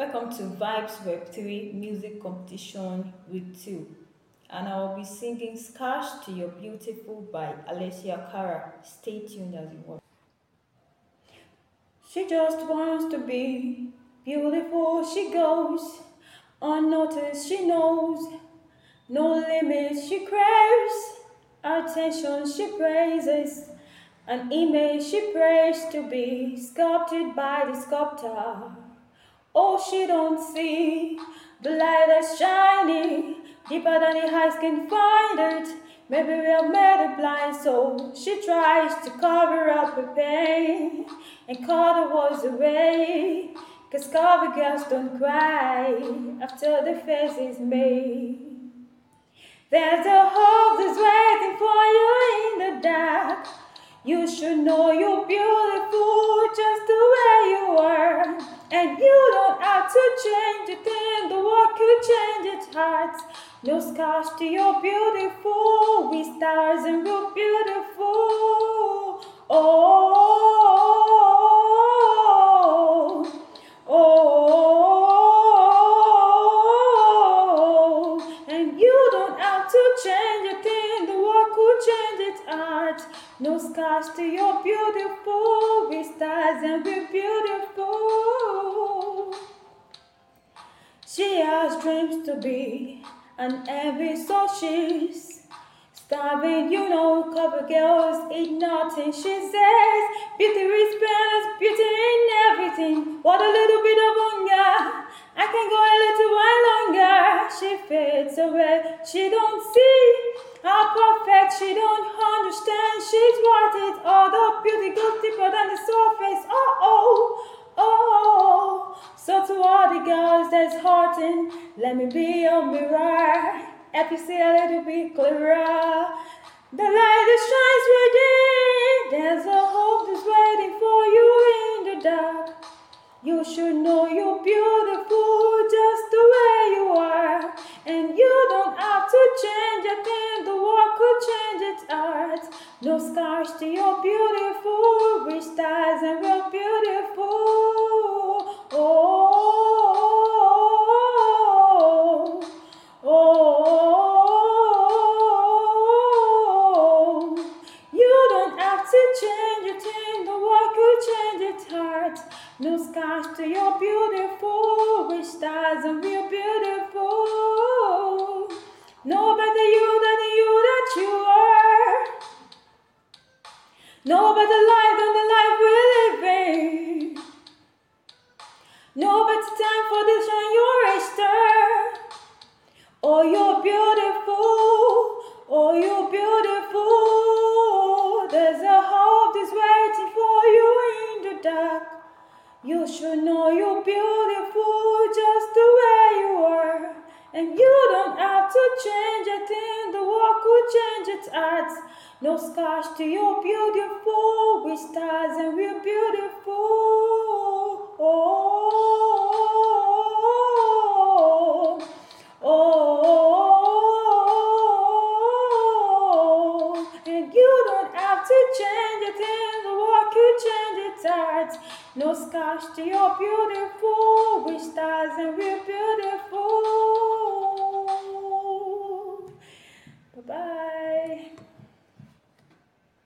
Welcome to Vibes Web3 Music Competition Week 2. And I will be singing Scars to Your Beautiful by Alessia Cara. Stay tuned as you watch. She just wants to be beautiful, she goes. Unnoticed, she knows. No limits, she craves. Attention, she praises. An image she prays to be sculpted by the sculptor. Oh, she don't see the light that's shining deeper than the eyes can find it. Maybe we are made her blind, so she tries to cover up her pain and call the walls away. Cause cover girls don't cry after the face is made. There's a hope that's waiting for you in the dark. You should know you're beautiful just the way you are. And you to change a thing, the world could change its heart. No scars to your beautiful, we stars and we're beautiful. Oh, oh, and you don't have to change a thing, the world could change its heart. No scars to your beautiful, we stars and we're beautiful. She has dreams to be an every so she's starving. You know, cover girls eat nothing. She says, beauty is best, beauty in everything. What a little bit of hunger. I can go a little while longer. She fades away. She don't see how perfect. She don't understand. She's worth it. All the beauty goes deeper than the surface. That's hurting, let me be your mirror. Help you see a little bit clearer. The light that shines within. There's a hope that's waiting for you in the dark. You should know you're beautiful just the way you are. And you don't have to change a thing, the world could change its art. No scars to your beautiful, rich stars and to your beautiful, stars and real And you don't have to change a thing, the world could change its arts. No scars to your beautiful, we stars and we're beautiful. Oh, oh, and you don't have to change a thing, the world could change its arts. No scars to your beautiful, we stars and we're beautiful.